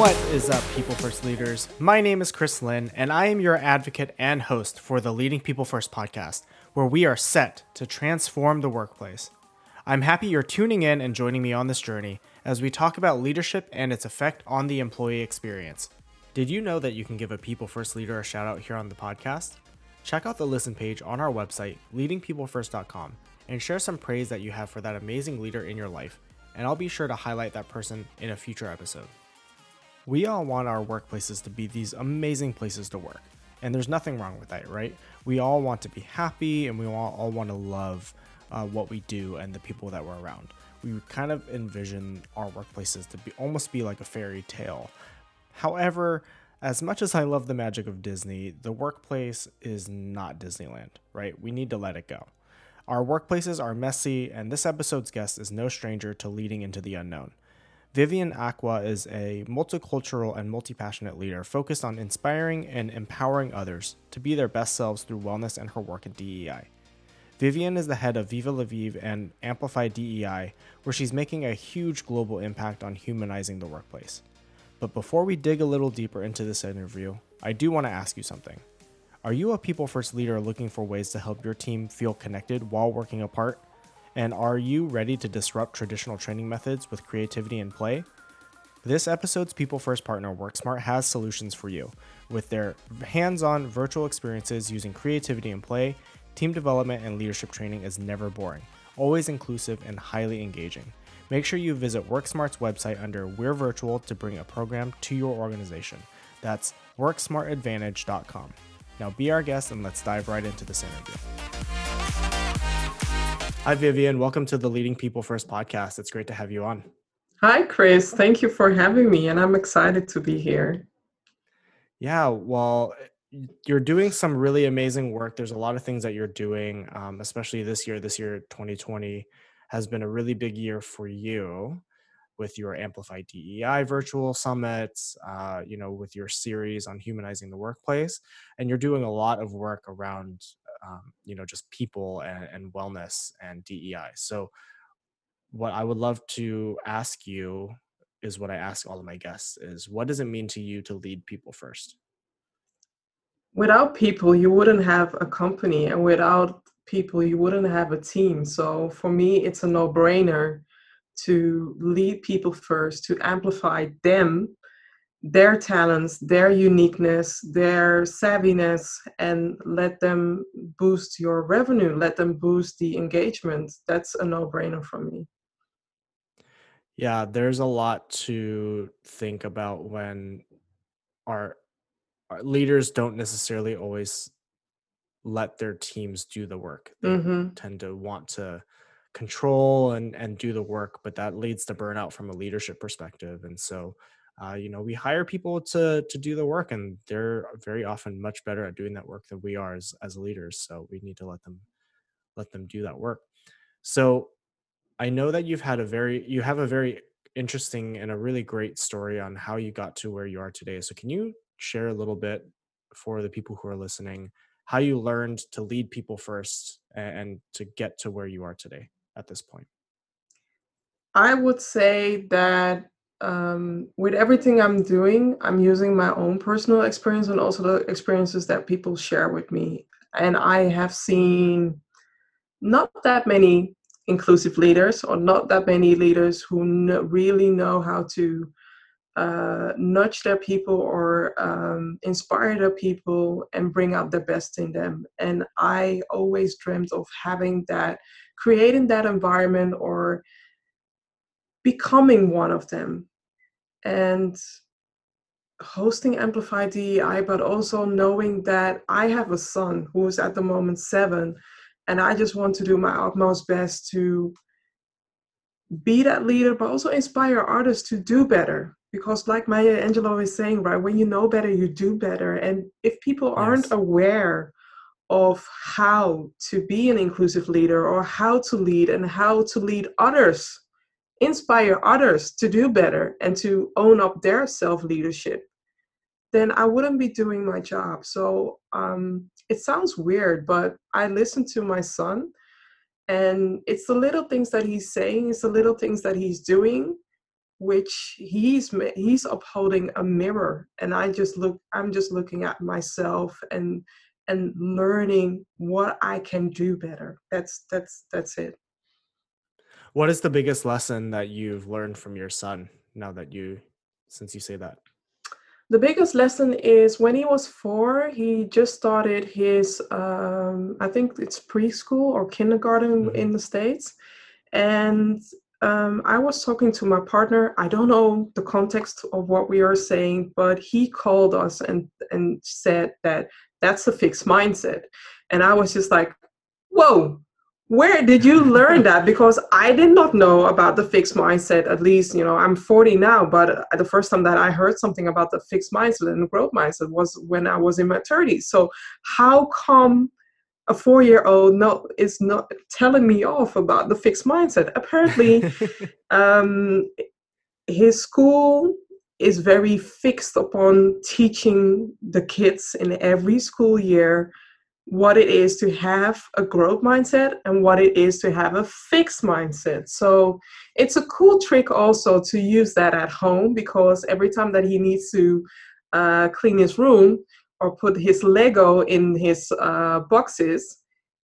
What is up, People First leaders? My name is Chris Lynn, and I am your advocate and host for the Leading People First podcast, where we are set to transform the workplace. I'm happy you're tuning in and joining me on this journey as we talk about leadership and its effect on the employee experience. Did you know that you can give a People First leader a shout out here on the podcast? Check out the listen page on our website, leadingpeoplefirst.com, and share some praise that you have for that amazing leader in your life, and I'll be sure to highlight that person in a future episode. We all want our workplaces to be these amazing places to work. And there's nothing wrong with that, right? We all want to be happy and we all, all want to love uh, what we do and the people that we're around. We kind of envision our workplaces to be almost be like a fairy tale. However, as much as I love the magic of Disney, the workplace is not Disneyland, right? We need to let it go. Our workplaces are messy, and this episode's guest is no stranger to leading into the unknown. Vivian Acquah is a multicultural and multi passionate leader focused on inspiring and empowering others to be their best selves through wellness and her work at DEI. Vivian is the head of Viva La Vive and Amplify DEI, where she's making a huge global impact on humanizing the workplace. But before we dig a little deeper into this interview, I do want to ask you something. Are you a people first leader looking for ways to help your team feel connected while working apart? And are you ready to disrupt traditional training methods with creativity and play? This episode's People First partner, WorkSmart, has solutions for you. With their hands on virtual experiences using creativity and play, team development and leadership training is never boring, always inclusive and highly engaging. Make sure you visit WorkSmart's website under We're Virtual to bring a program to your organization. That's WorkSmartAdvantage.com. Now be our guest and let's dive right into this interview. Hi, Vivian. Welcome to the Leading People First podcast. It's great to have you on. Hi, Chris. Thank you for having me, and I'm excited to be here. Yeah, well, you're doing some really amazing work. There's a lot of things that you're doing, um, especially this year. This year, 2020, has been a really big year for you with your Amplify DEI virtual summits, uh, you know, with your series on humanizing the workplace. And you're doing a lot of work around um, you know just people and, and wellness and DEI. So what I would love to ask you is what I ask all of my guests is what does it mean to you to lead people first? Without people, you wouldn't have a company, and without people, you wouldn't have a team. So for me, it's a no brainer to lead people first, to amplify them their talents, their uniqueness, their savviness, and let them boost your revenue, let them boost the engagement. That's a no brainer for me. Yeah, there's a lot to think about when our, our leaders don't necessarily always let their teams do the work. They mm-hmm. tend to want to control and and do the work, but that leads to burnout from a leadership perspective. And so uh, you know we hire people to to do the work and they're very often much better at doing that work than we are as as leaders so we need to let them let them do that work. So i know that you've had a very you have a very interesting and a really great story on how you got to where you are today. So can you share a little bit for the people who are listening how you learned to lead people first and to get to where you are today at this point? I would say that um, with everything I'm doing, I'm using my own personal experience and also the experiences that people share with me. And I have seen not that many inclusive leaders or not that many leaders who know, really know how to uh, nudge their people or um, inspire their people and bring out the best in them. And I always dreamt of having that, creating that environment or becoming one of them and hosting Amplify DEI, but also knowing that I have a son who is at the moment seven, and I just want to do my utmost best to be that leader, but also inspire others to do better. Because, like Maya Angelou is saying, right, when you know better, you do better. And if people aren't aware of how to be an inclusive leader or how to lead and how to lead others inspire others to do better and to own up their self leadership, then I wouldn't be doing my job. So um, it sounds weird, but I listen to my son, and it's the little things that he's saying, it's the little things that he's doing which he's he's upholding a mirror and i just look i'm just looking at myself and and learning what i can do better that's that's that's it what is the biggest lesson that you've learned from your son now that you since you say that the biggest lesson is when he was four he just started his um, i think it's preschool or kindergarten mm-hmm. in the states and um, I was talking to my partner. I don't know the context of what we are saying, but he called us and and said that that's a fixed mindset. And I was just like, whoa, where did you learn that? Because I did not know about the fixed mindset. At least, you know, I'm 40 now, but the first time that I heard something about the fixed mindset and growth mindset was when I was in my 30s. So, how come a four year old no is not telling me off about the fixed mindset apparently um, his school is very fixed upon teaching the kids in every school year what it is to have a growth mindset and what it is to have a fixed mindset. So it's a cool trick also to use that at home because every time that he needs to uh, clean his room, or put his Lego in his uh, boxes,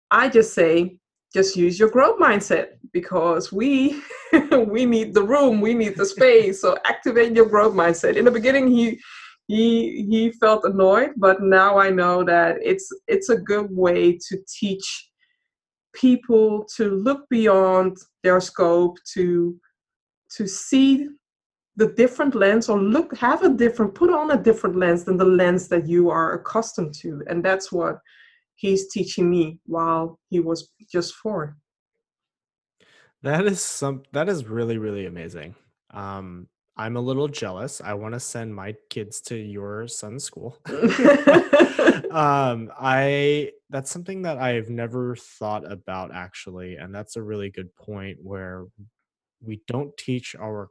I just say, just use your growth mindset because we we need the room, we need the space. So activate your growth mindset. In the beginning, he he he felt annoyed, but now I know that it's it's a good way to teach people to look beyond their scope to to see the different lens or look have a different put on a different lens than the lens that you are accustomed to. And that's what he's teaching me while he was just four. That is some that is really really amazing. Um i'm a little jealous. I want to send my kids to your son's school. Um i that's something that i've never thought about actually and that's a really good point where we don't teach our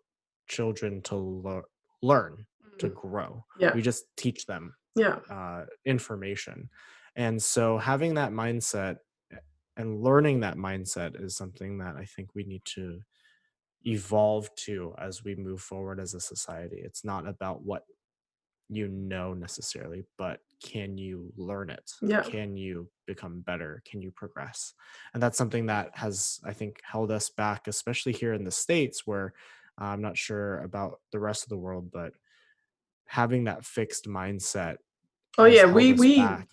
children to le- learn to grow. Yeah. We just teach them yeah. uh, information. And so having that mindset eh, and learning that mindset is something that i think we need to evolve to as we move forward as a society it's not about what you know necessarily but can you learn it yeah. can you become better can you progress and that's something that has i think held us back especially here in the states where uh, I'm not sure about the rest of the world, but having that fixed mindset. Oh yeah, we we back.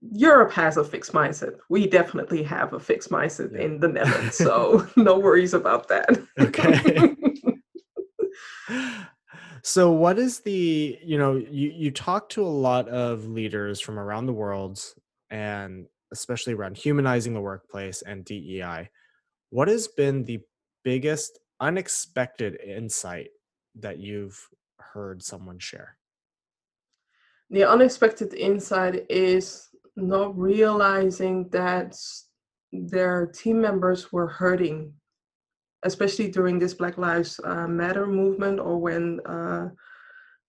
Europe has a fixed mindset. We definitely have a fixed mindset yeah. in the Netherlands, so no worries about that. okay. so what is the, you know, you you talk to a lot of leaders from around the world and especially around humanizing the workplace and DEI. What has been the biggest unexpected insight that you've heard someone share? The unexpected insight is not realizing that their team members were hurting, especially during this Black Lives uh, Matter movement or when uh,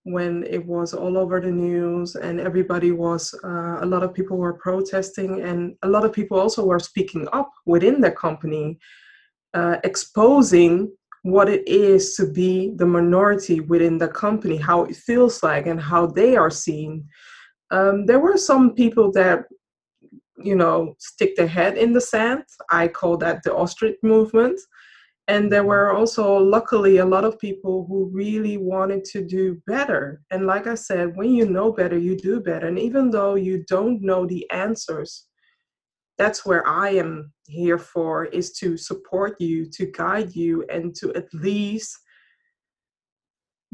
when it was all over the news and everybody was uh, a lot of people were protesting and a lot of people also were speaking up within their company uh, exposing what it is to be the minority within the company, how it feels like, and how they are seen. Um, there were some people that, you know, stick their head in the sand. I call that the ostrich movement. And there were also, luckily, a lot of people who really wanted to do better. And like I said, when you know better, you do better. And even though you don't know the answers, that's where I am here for is to support you, to guide you, and to at least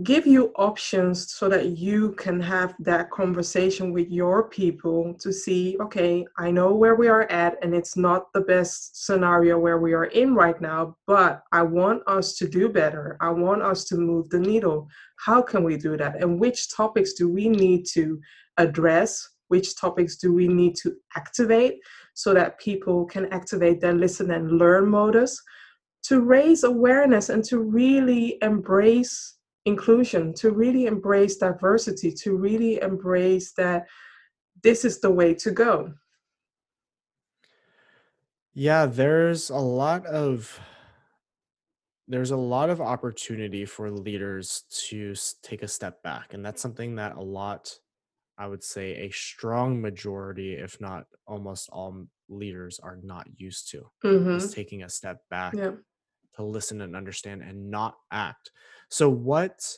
give you options so that you can have that conversation with your people to see okay i know where we are at and it's not the best scenario where we are in right now but i want us to do better. I want us to move the needle. How can we do that? And which topics do we need to address? Which topics do we need to activate so that people can activate their listen and learn modus to raise awareness and to really embrace inclusion, to really embrace diversity, to really embrace that this is the way to go. Yeah, there's a lot of there's a lot of opportunity for leaders to take a step back and that's something that a lot i would say a strong majority if not almost all leaders are not used to Mm-hmm. taking a step back Yeah. to listen and understand and not act so what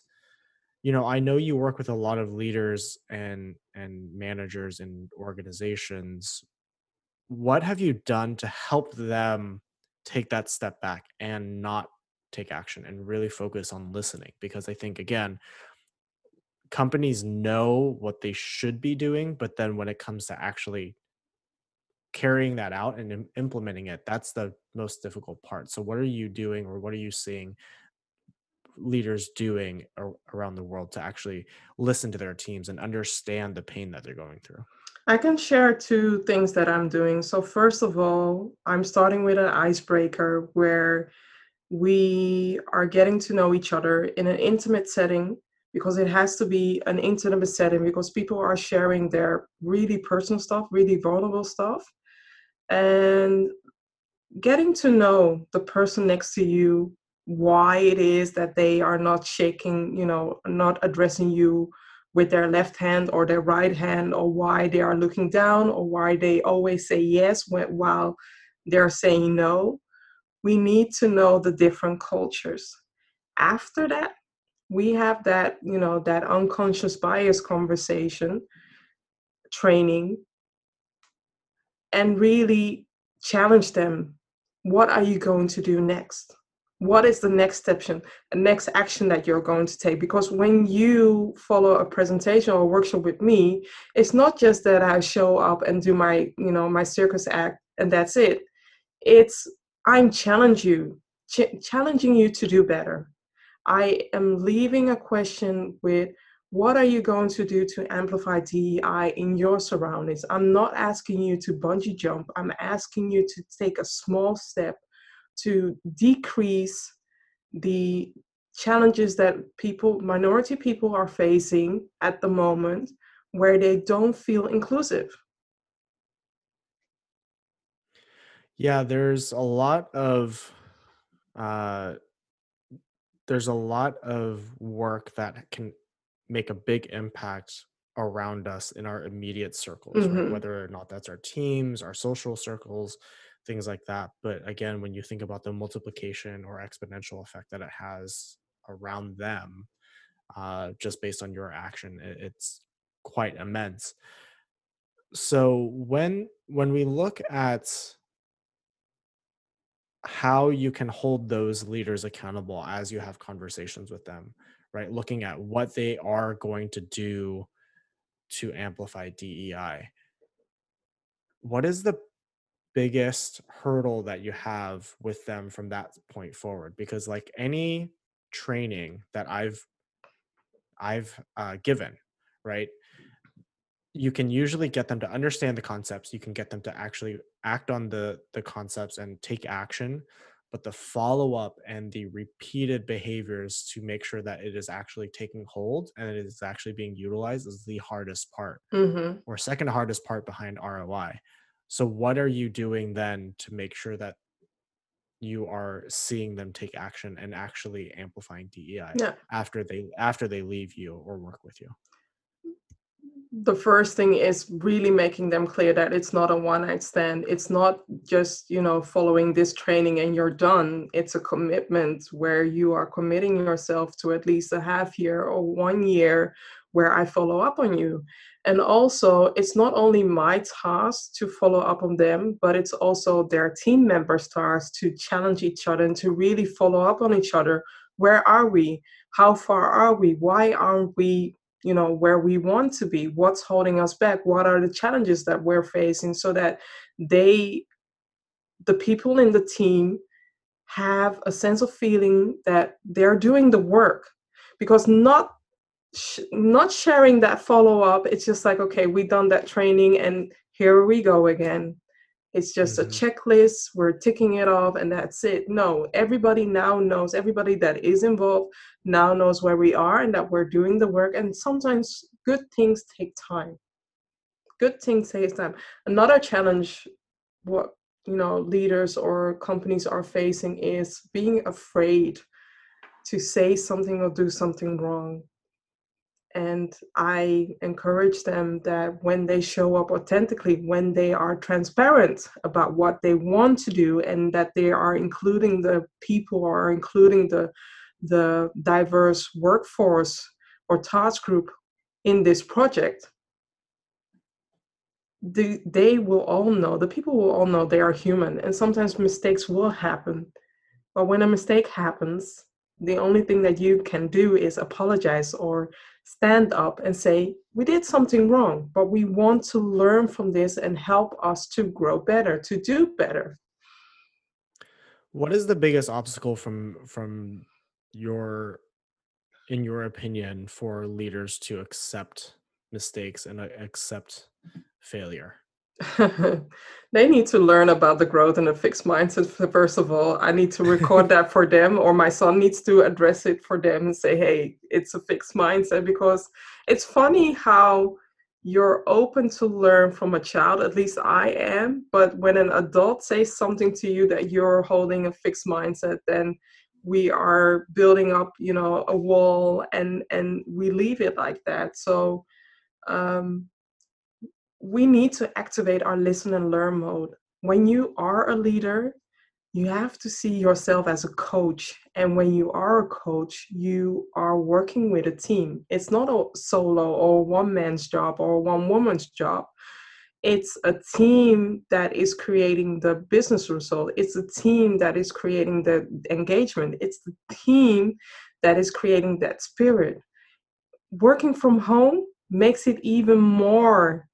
you know i know you work with a lot of leaders and and managers and organizations. What have you done to help them take that step back and not take action and really focus on listening? Because i think again companies know what they should be doing but then when it comes to actually carrying that out and implementing it that's the most difficult part. So what are you doing or what are you seeing leaders doing ar- around the world to actually listen to their teams and understand the pain that they're going through I can share two things that I'm doing. So, first of all, I'm starting with an icebreaker where we are getting to know each other in an intimate setting because it has to be an intimate setting because people are sharing their really personal stuff, really vulnerable stuff. And getting to know the person next to you, why it is that they are not shaking, you know, not addressing you with their left hand or their right hand, or why they are looking down, or why they always say yes while they're saying no. We need to know the different cultures. After that, we have that, you know, that unconscious bias conversation training and really challenge them. What are you going to do next? What is the next step, the next action that you're going to take? Because when you follow a presentation or a workshop with me, it's not just that I show up and do my, you know, my circus act and that's it. It's I'm challenge you, ch- challenging you to do better. I am leaving a question with what are you going to do to amplify DEI in your surroundings? I'm not asking you to bungee jump. I'm asking you to take a small step to decrease the challenges that people, minority people, are facing at the moment where they don't feel inclusive. yeah there's a lot of uh there's a lot of work that can make a big impact around us in our immediate circles, right? hmm Whether or not that's our teams, our social circles, things like that. But again, when you think about the multiplication or exponential effect that it has around them, uh, just based on your action, it, it's quite immense. So when when we look at how you can hold those leaders accountable as you have conversations with them, right? Looking at what they are going to do to amplify DEI. What is the biggest hurdle that you have with them from that point forward? Because like any training that I've I've uh, given, right? you can usually get them to understand the concepts you can get them to actually act on the the concepts and take action but the follow up and the repeated behaviors to make sure that it is actually taking hold and it is actually being utilized is the hardest part hmm or second hardest part behind ROI so what are you doing then to make sure that you are seeing them take action and actually amplifying DEI Yeah. after they after they leave you or work with you the first thing is really making them clear that it's not a one night stand. It's not just, you know, following this training and you're done. It's a commitment where you are committing yourself to at least a half year or one year where I follow up on you. And also, it's not only my task to follow up on them, but it's also their team members' task to challenge each other and to really follow up on each other. Where are we? How far are we? Why aren't we you know where we want to be what's holding us back what are the challenges that we're facing so that they the people in the team have a sense of feeling that they're doing the work because not sh- not sharing that follow up it's just like okay we done that training and here we go again. It's just a hmm checklist we're ticking it off and that's it. No everybody now knows everybody that is involved now knows where we are and that we're doing the work and sometimes good things take time. Good things take time. Another challenge what you know leaders or companies are facing is being afraid to say something or do something wrong and i encourage them that when they show up authentically when they are transparent about what they want to do and that they are including the people or including the the diverse workforce or task group in this project the, they will all know, the people will all know they are human, and sometimes mistakes will happen. But when a mistake happens, the only thing that you can do is apologize or stand up and say, We did something wrong, but we want to learn from this and help us to grow better, to do better. What is the biggest obstacle from from your in your opinion for leaders to accept mistakes and uh, accept failure? they need to learn about the growth and the fixed mindset first of all. I need to record that for them or my son needs to address it for them and say hey it's a fixed mindset because it's funny how you're open to learn from a child at least i am but when an adult says something to you that you're holding a fixed mindset then we are building up you know a wall and and we leave it like that. So um we need to activate our listen and learn mode. When you are a leader, you have to see yourself as a coach. And when you are a coach, you are working with a team. It's not a solo or one man's job or one woman's job. It's a team that is creating the business result. It's a team that is creating the engagement. It's the team that is creating that spirit. Working from home makes it even more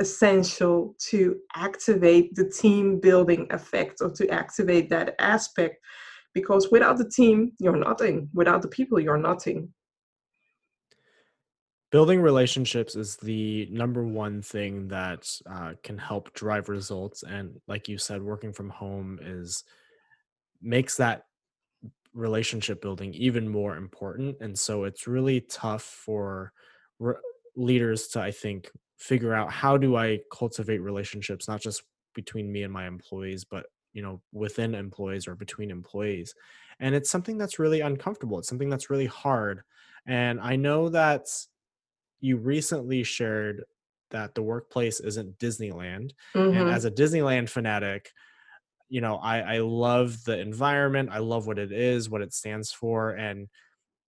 essential to activate the team building effect or to activate that aspect because without the team you're nothing. Without the people you're nothing. Building relationships is the number one thing that uh, can help drive results and like you said working from home is makes that relationship building even more important and so it's really tough for re- leaders to i think figure out how do I cultivate relationships, not just between me and my employees, but you know, within employees or between employees. And it's something that's really uncomfortable. It's something that's really hard. And I know that you recently shared that the workplace isn't Disneyland. Mm-hmm. And as a Disneyland fanatic, you know, I, I love the environment. I love what it is, what it stands for. And,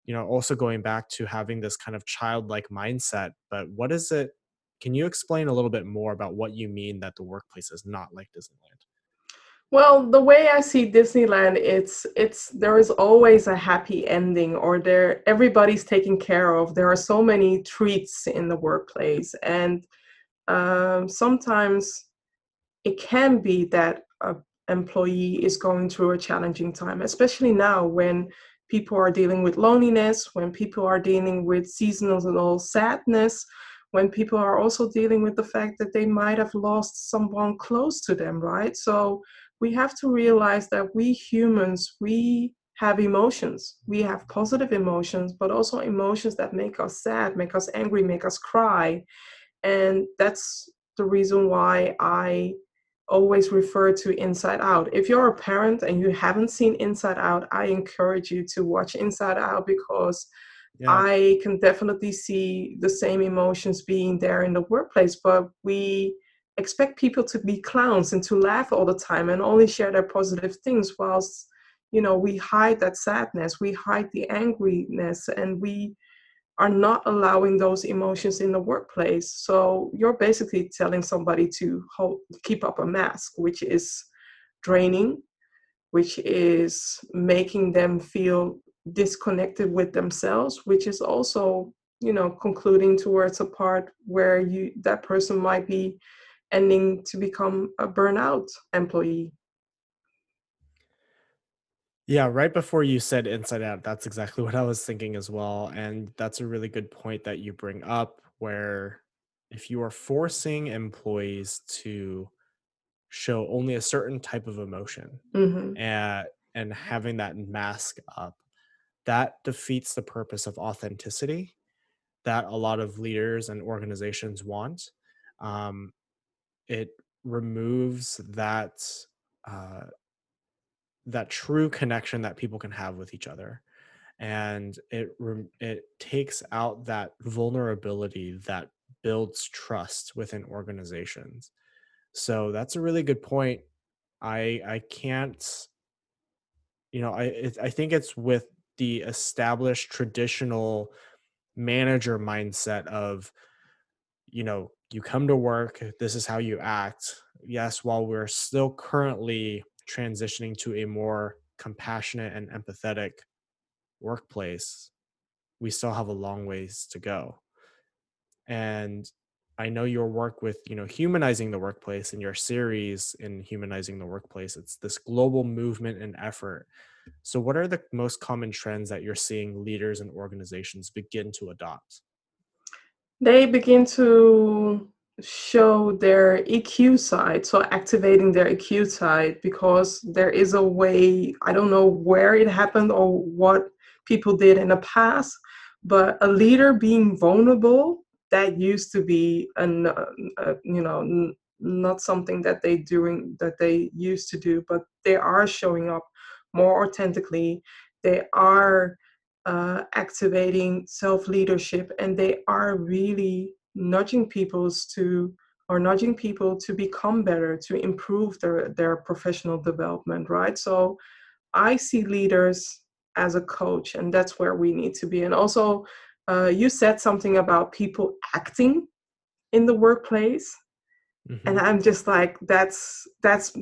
you know, also going back to having this kind of childlike mindset. But what is it can you explain a little bit more about what you mean that the workplace is not like Disneyland? Well, the way I see Disneyland, it's it's there is always a happy ending, or there everybody's taken care of. There are so many treats in the workplace, and um, sometimes it can be that a employee is going through a challenging time, especially now when people are dealing with loneliness, when people are dealing with seasonal sadness when people are also dealing with the fact that they might have lost someone close to them, right? So we have to realize that we humans, we have emotions. We have positive emotions, but also emotions that make us sad, make us angry, make us cry. And that's the reason why I always refer to Inside Out. If you're a parent and you haven't seen Inside Out, I encourage you to watch Inside Out because yeah. I can definitely see the same emotions being there in the workplace, but we expect people to be clowns and to laugh all the time and only share their positive things whilst you know we hide that sadness we hide the angriness and we are not allowing those emotions in the workplace so you're basically telling somebody to hold, keep up a mask which is draining which is making them feel disconnected with themselves which is also you know concluding towards a part where you that person might be ending to become a burnout employee yeah right before you said inside out that's exactly what i was thinking as well and that's a really good point that you bring up where if you are forcing employees to show only a certain type of emotion mm-hmm. and and having that mask up that defeats the purpose of authenticity that a lot of leaders and organizations want. Um, it removes that uh, that true connection that people can have with each other. And it it takes out that vulnerability that builds trust within organizations. So that's a really good point. I i can't you know i it, i think it's with the established traditional manager mindset of you know you come to work this is how you act. Yes while we're still currently transitioning to a more compassionate and empathetic workplace we still have a long ways to go. And i know your work with you know humanizing the workplace and your series in humanizing the workplace it's this global movement and effort so what are the most common trends that you're seeing leaders and organizations begin to adopt? They begin to show their EQ side, so activating their EQ side, because there is a way, I don't know where it happened or what people did in the past, but a leader being vulnerable, that used to be, an, uh, uh, you know, n- not something that they doing that they used to do, but they are showing up more authentically. They are uh, activating self leadership, and they are really nudging people's to or nudging people to become better, to improve their their professional development. Right. So, I see leaders as a coach, and that's where we need to be. And also, uh, you said something about people acting in the workplace. Mm-hmm. And I'm just like, that's that's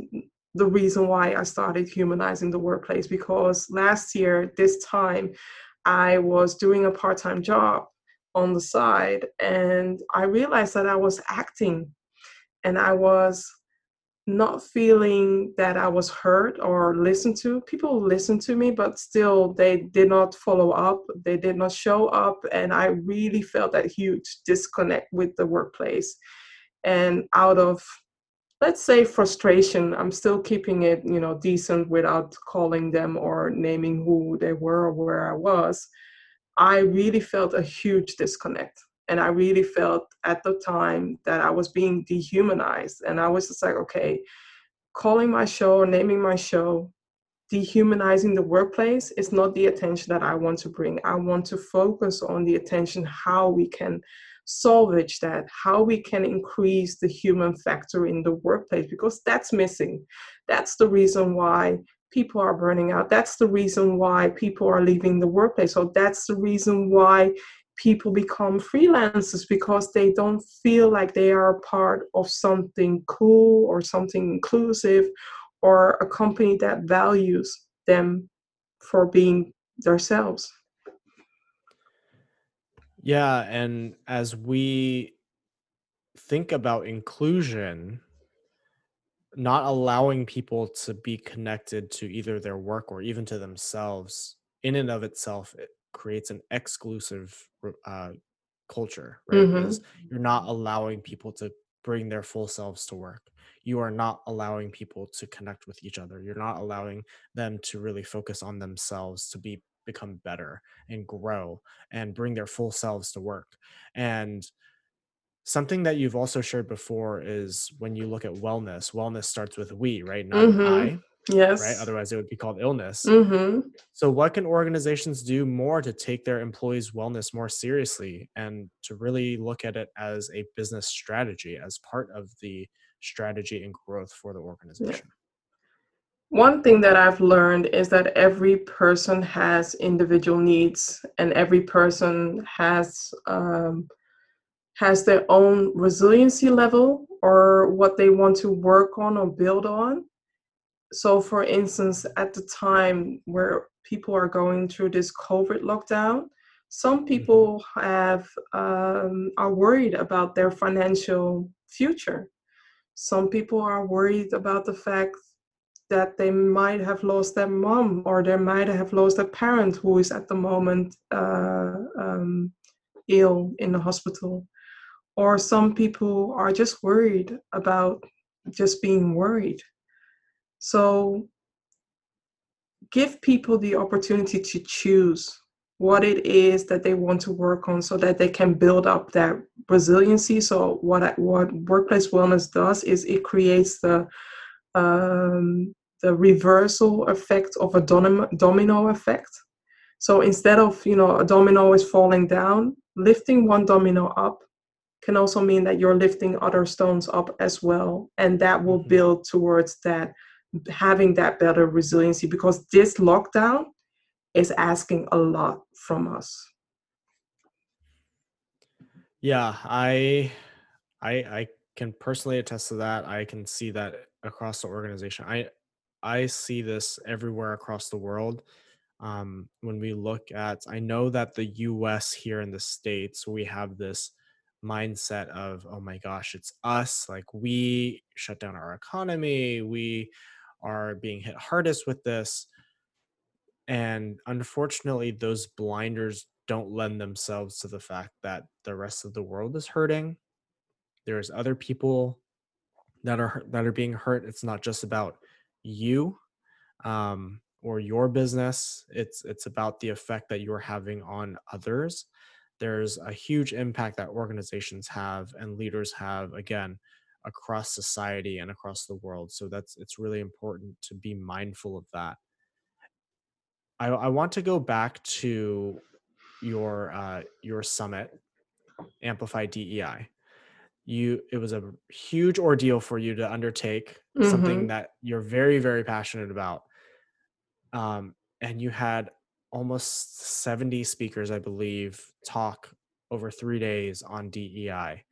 the reason why I started humanizing the workplace because last year, this time, I was doing a part time job on the side and I realized that I was acting and I was not feeling that I was heard or listened to. People listened to me, but still they did not follow up, they did not show up, and I really felt that huge disconnect with the workplace. And out of let's say frustration. I'm still keeping it you know decent without calling them or naming who they were or where i was. I really felt a huge disconnect and i really felt at the time that i was being dehumanized and i was just like okay calling my show or naming my show dehumanizing the workplace is not the attention that i want to bring i want to focus on the attention how we can salvage that, how we can increase the human factor in the workplace, because that's missing. That's the reason why people are burning out. That's the reason why people are leaving the workplace. So that's the reason why people become freelancers because they don't feel like they are part of something cool or something inclusive or a company that values them for being themselves. Yeah, and as we think about inclusion, not allowing people to be connected to either their work or even to themselves in and of itself it creates an exclusive uh, culture right mm-hmm. because you're not allowing people to bring their full selves to work you are not allowing people to connect with each other you're not allowing them to really focus on themselves to be become better and grow and bring their full selves to work. And something that you've also shared before is when you look at wellness, wellness starts with we, right? Not mm-hmm. I. Yes. Right. Otherwise, it would be called illness. Mm-hmm. So, what can organizations do more to take their employees' wellness more seriously and to really look at it as a business strategy, as part of the strategy and growth for the organization? One thing that I've learned is that every person has individual needs, and every person has um, has their own resiliency level or what they want to work on or build on. So, for instance, at the time where people are going through this COVID lockdown, some mm-hmm. people have um, are worried about their financial future. Some people are worried about the fact that they might have lost their mom or they might have lost a parent who is at the moment uh, um, ill in the hospital. Or some people are just worried about just being worried. So give people the opportunity to choose what it is that they want to work on so that they can build up that resiliency so what what workplace wellness does is it creates the um, the reversal effect of a domino effect. So instead of you know a domino is falling down, lifting one domino up can also mean that you're lifting other stones up as well, and that will mm-hmm. build towards that having that better resiliency because this lockdown is asking a lot from us. Yeah, I I I can personally attest to that. I can see that across the organization. I I see this everywhere across the world. Um, when we look at, I know that the U.S. here in the states, we have this mindset of, oh my gosh, it's us. Like we shut down our economy. We are being hit hardest with this. And unfortunately, those blinders don't lend themselves to the fact that the rest of the world is hurting. There's other people that are that are being hurt. It's not just about you um, or your business. It's it's about the effect that you're having on others. There's a huge impact that organizations have and leaders have. Again, across society and across the world. So that's it's really important to be mindful of that. I, I want to go back to your uh, your summit, Amplify DEI. You it was a huge ordeal for you to undertake mm-hmm. something that you're very very passionate about, um, and you had almost 70 speakers, I believe, talk over three days on DEI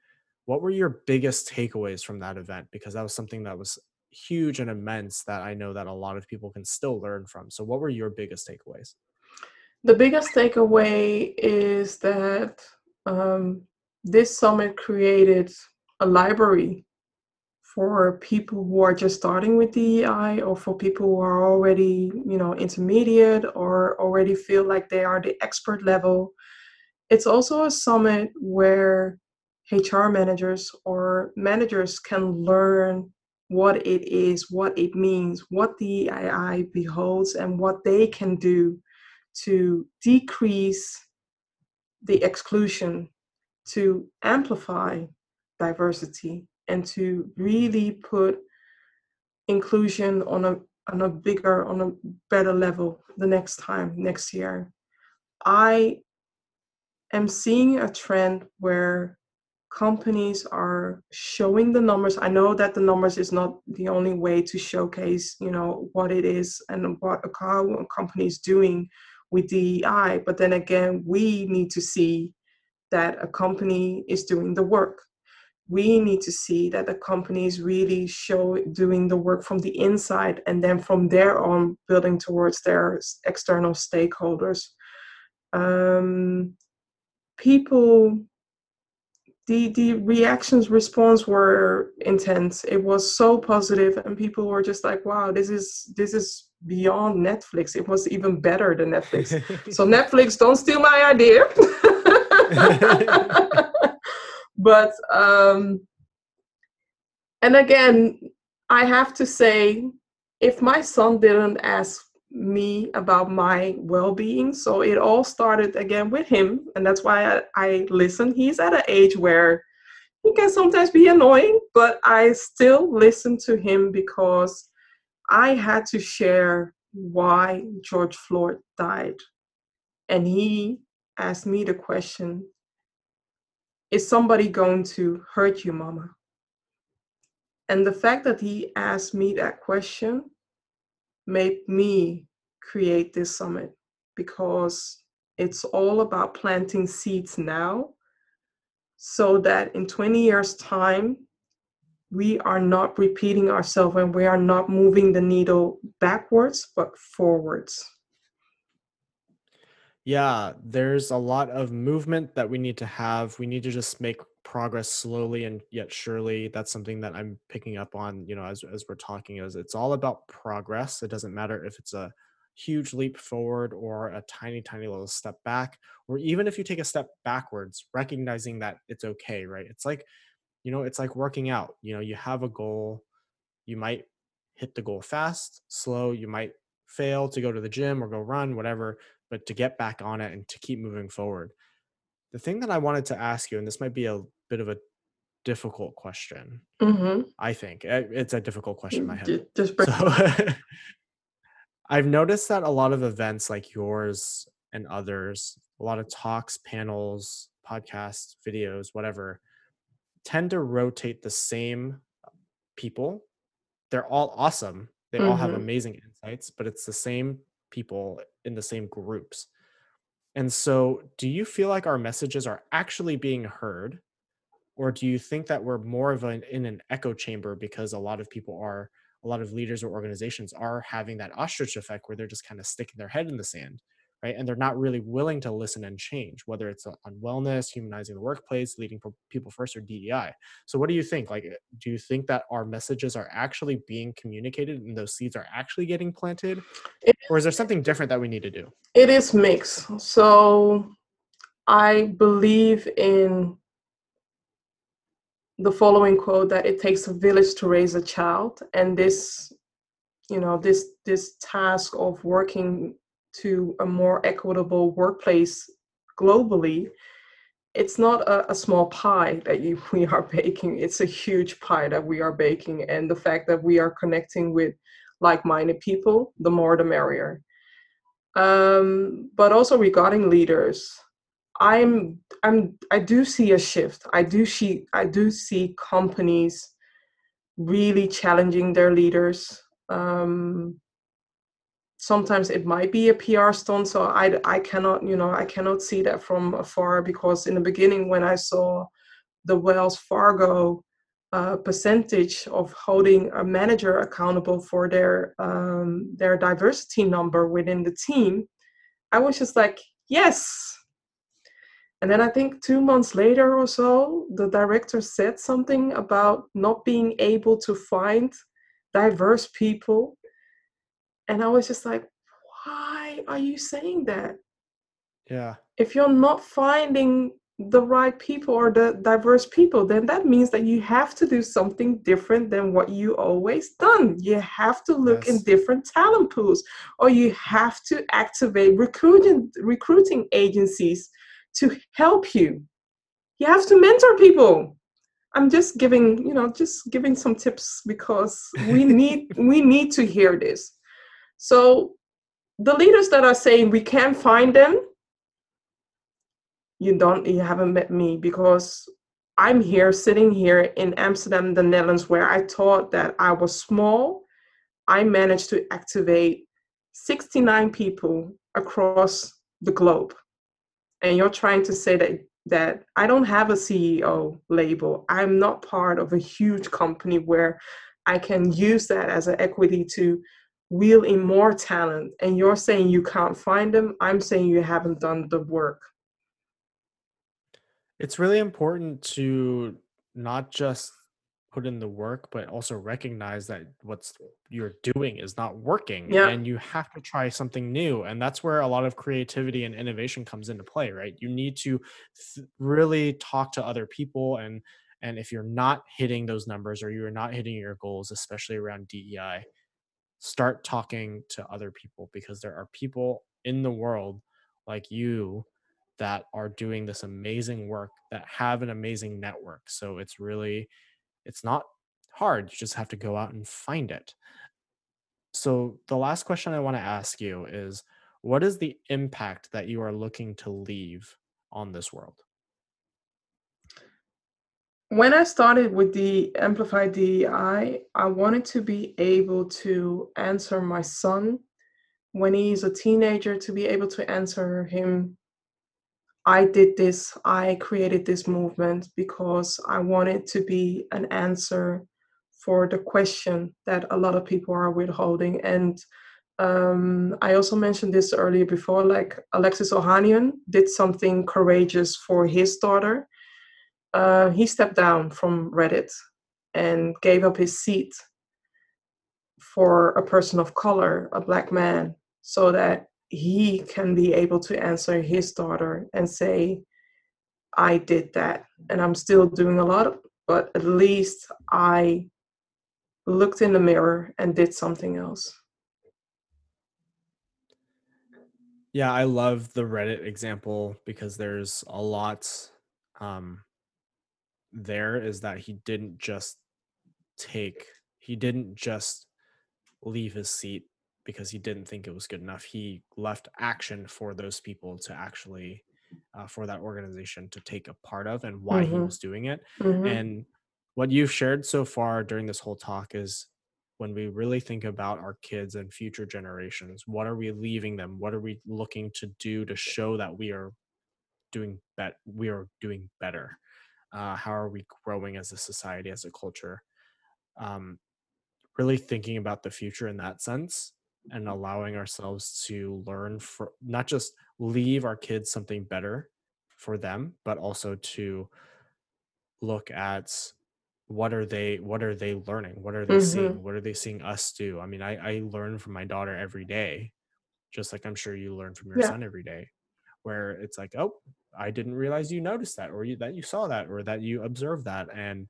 what were your biggest takeaways from that event? Because that was something that was huge and immense that i know that a lot of people can still learn from. So what were your biggest takeaways? The biggest takeaway is that um, this summit created a library for people who are just starting with DEI or for people who are already, you know, intermediate or already feel like they are the expert level. It's also a summit where HR managers or managers can learn what it is, what it means, what the DEI beholds, and what they can do to decrease the exclusion, to amplify diversity, and to really put inclusion on a on a bigger, on a better level the next time, next year. I am seeing a trend where companies are showing the numbers. I know that the numbers is not the only way to showcase you know what it is and what a car company is doing with dei but then again we need to see that a company is doing the work. We need to see that the companies really show doing the work from the inside and then from there on building towards their external stakeholders. Um, people the the reactions response were intense. It was so positive and people were just like wow this is this is beyond netflix. It was even better than netflix. So netflix don't steal my idea. But um and again i have to say if my son didn't ask me about my well-being. So it all started again with him and that's why I, I, listen. He's at an age where he can sometimes be annoying but i still listen to him because i had to share why george floyd died. And he asked me the question is somebody going to hurt you mama? And the fact that he asked me that question made me create this summit because it's all about planting seeds now so that in 20 years time we are not repeating ourselves and we are not moving the needle backwards but forwards. Yeah there's a lot of movement that we need to have. We need to just make progress slowly and yet surely that's something that i'm picking up on you know as, as we're talking is it's all about progress. It doesn't matter if it's a huge leap forward or a tiny tiny little step back or even if you take a step backwards recognizing that it's okay right? It's like you know it's like working out you know you have a goal you might hit the goal fast slow you might fail to go to the gym or go run whatever but to get back on it and to keep moving forward the thing that i wanted to ask you and this might be a bit of a difficult question. Mm-hmm. I think Eh, it's a difficult question in my head. Just break- So I've noticed that a lot of events like yours and others, a lot of talks, panels, podcasts, videos, whatever, tend to rotate the same people. They're all awesome. They all have Mhm. amazing insights, but it's the same people in the same groups. And so, do you feel like our messages are actually being heard? Or do you think that we're more of an in an echo chamber because a lot of people are, a lot of leaders or organizations are having that ostrich effect where they're just kind of sticking their head in the sand, right? And they're not really willing to listen and change, whether it's on wellness, humanizing the workplace, leading people first, or DEI. So, what do you think? Like, uh, do you think that our messages are actually being communicated and those seeds are actually getting planted? It- Or is there something different that we need to do? It is mixed. So I believe in the following quote that it takes a village to raise a child and this you know this this task of working to a more equitable workplace globally it's not a, a small pie that you, we are baking. It's a huge pie that we are baking and the fact that we are connecting with like-minded people the more the merrier. Um, but also regarding leaders i'm i'm i do see a shift. I do see i do see companies really challenging their leaders. Um, sometimes it might be a pr stunt so i i cannot you know i cannot see that from afar because in the beginning when i saw the wells fargo uh, percentage of holding a manager accountable for their um, their diversity number within the team I was just like, yes. And then I think two months later or so, the director said something about not being able to find diverse people. And I was just like, why are you saying that? Yeah. If you're not finding the right people or the diverse people, then that means that you have to do something different than what you always done. You have to look in different talent pools, or you have to activate recruiting recruiting agencies to help you. You have to mentor people. I'm just giving, you know, just giving some tips because we need we need to hear this. So the leaders that are saying we can't find them, you don't you haven't met me because i'm here sitting here in amsterdam the netherlands where i thought that i was small. I managed to activate 69 people across the globe. And you're trying to say that that i don't have a ceo label. I'm not part of a huge company where i can use that as an equity to wheel in more talent and you're saying you can't find them i'm saying you haven't done the work It's really important to not just put in the work, but also recognize that what's you're doing is not working Yeah. and you have to try something new. And that's where a lot of creativity and innovation comes into play, right? You need to th- really talk to other people and and if you're not hitting those numbers or you're not hitting your goals, especially around DEI, start talking to other people because there are people in the world like you that are doing this amazing work that have an amazing network. So it's really it's not hard you just have to go out and find it. So the last question i want to ask you is what is the impact that you are looking to leave on this world when I started with the Amplified DEI, I wanted to be able to answer my son when he's a teenager, to be able to answer him, I did this, I created this movement because I wanted to be an answer for the question that a lot of people are withholding. And um, I also mentioned this earlier before, like Alexis Ohanian did something courageous for his daughter uh, he stepped down from Reddit and gave up his seat for a person of color, a black man, so that he can be able to answer his daughter and say, I did that. And I'm still doing a lot, but at least I looked in the mirror and did something else. yeah i love the reddit example because there's a lot um there is that he didn't just take he didn't just leave his seat because he didn't think it was good enough. He left action for those people to actually uh, for that organization to take a part of and why mm-hmm. he was doing it. Mm-hmm. And what you've shared so far during this whole talk is when we really think about our kids and future generations, what are we leaving them? What are we looking to do to show that we are doing bet we are doing better? Uh, how are we growing as a society, as a culture? Um, really thinking about the future in that sense and allowing ourselves to learn for not just leave our kids something better for them but also to look at what are they what are they learning what are they mm-hmm. seeing what are they seeing us do i mean i i learn from my daughter every day just like i'm sure you learn from your yeah. son every day where it's like oh i didn't realize you noticed that or you, that you saw that or that you observed that and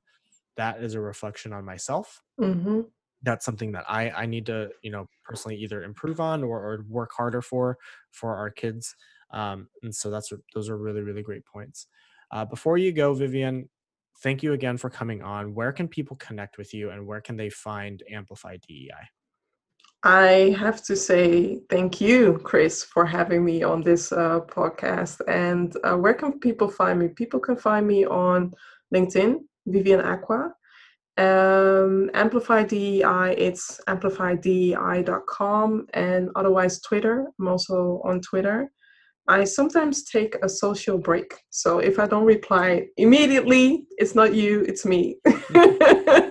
that is a reflection on myself mm-hmm that's something that I I need to you know personally either improve on or, or work harder for for our kids. Um, and so that's those are really really great points. Uh, before you go, Vivian, thank you again for coming on. Where can people connect with you, and where can they find Amplify DEI? I have to say thank you, Chris, for having me on this uh, podcast. And uh, where can people find me? People can find me on LinkedIn, Vivian Acquah. Um, Amplify DEI, it's amplifydei.com, and otherwise Twitter. I'm also on Twitter. I sometimes take a social break. So if I don't reply immediately, it's not you, it's me.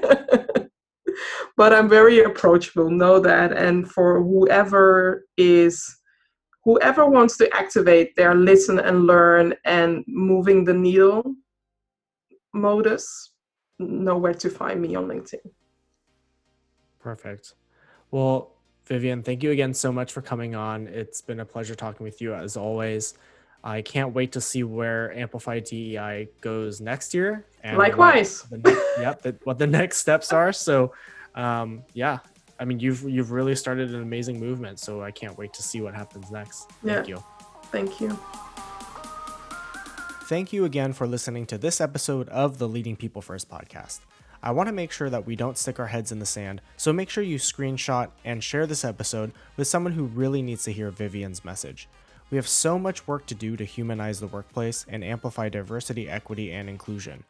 but I'm very approachable, know that. And for whoever is, whoever wants to activate their listen and learn and moving the needle modus, know where to find me on LinkedIn. Perfect. Well, Vivian, thank you again so much for coming on. It's been a pleasure talking with you as always. I can't wait to see where Amplify DEI goes next year. And Likewise. What the, yep, the, what the next steps are. So, um, yeah, I mean, you've you've really started an amazing movement. So I can't wait to see what happens next. Yeah. Thank you. Thank you. Thank you again for listening to this episode of the Leading People First podcast. I want to make sure that we don't stick our heads in the sand, so make sure you screenshot and share this episode with someone who really needs to hear Vivian's message. We have so much work to do to humanize the workplace and amplify diversity, equity, and inclusion.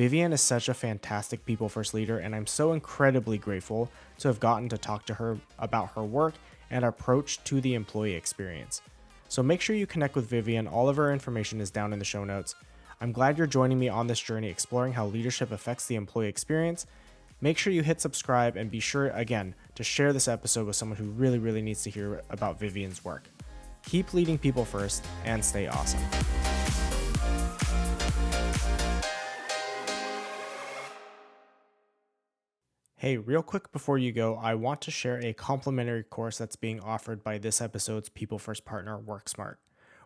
Vivian is such a fantastic people first leader, and I'm so incredibly grateful to have gotten to talk to her about her work and approach to the employee experience. So make sure you connect with Vivian. All of her information is down in the show notes. I'm glad you're joining me on this journey exploring how leadership affects the employee experience. Make sure you hit subscribe and be sure, again, to share this episode with someone who really, really needs to hear about Vivian's work. Keep leading people first and stay awesome. Hey, real quick before you go, I want to share a complimentary course that's being offered by this episode's People First partner, WorkSmart.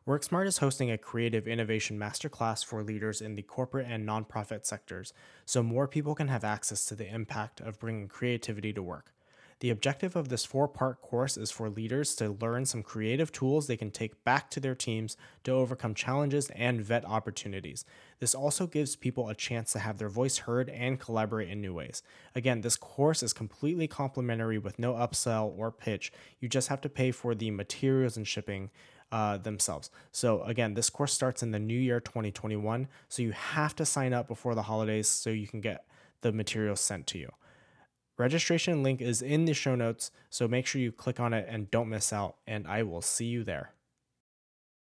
WorkSmart is hosting a creative innovation masterclass for leaders in the corporate and nonprofit sectors so more people can have access to the impact of bringing creativity to work. The objective of this four part course is for leaders to learn some creative tools they can take back to their teams to overcome challenges and vet opportunities. This also gives people a chance to have their voice heard and collaborate in new ways. Again, this course is completely complimentary with no upsell or pitch. You just have to pay for the materials and shipping. Uh, themselves. So, again, this course starts in the new year 2021. So, you have to sign up before the holidays so you can get the materials sent to you. Registration link is in the show notes, so make sure you click on it and don't miss out, and I will see you there.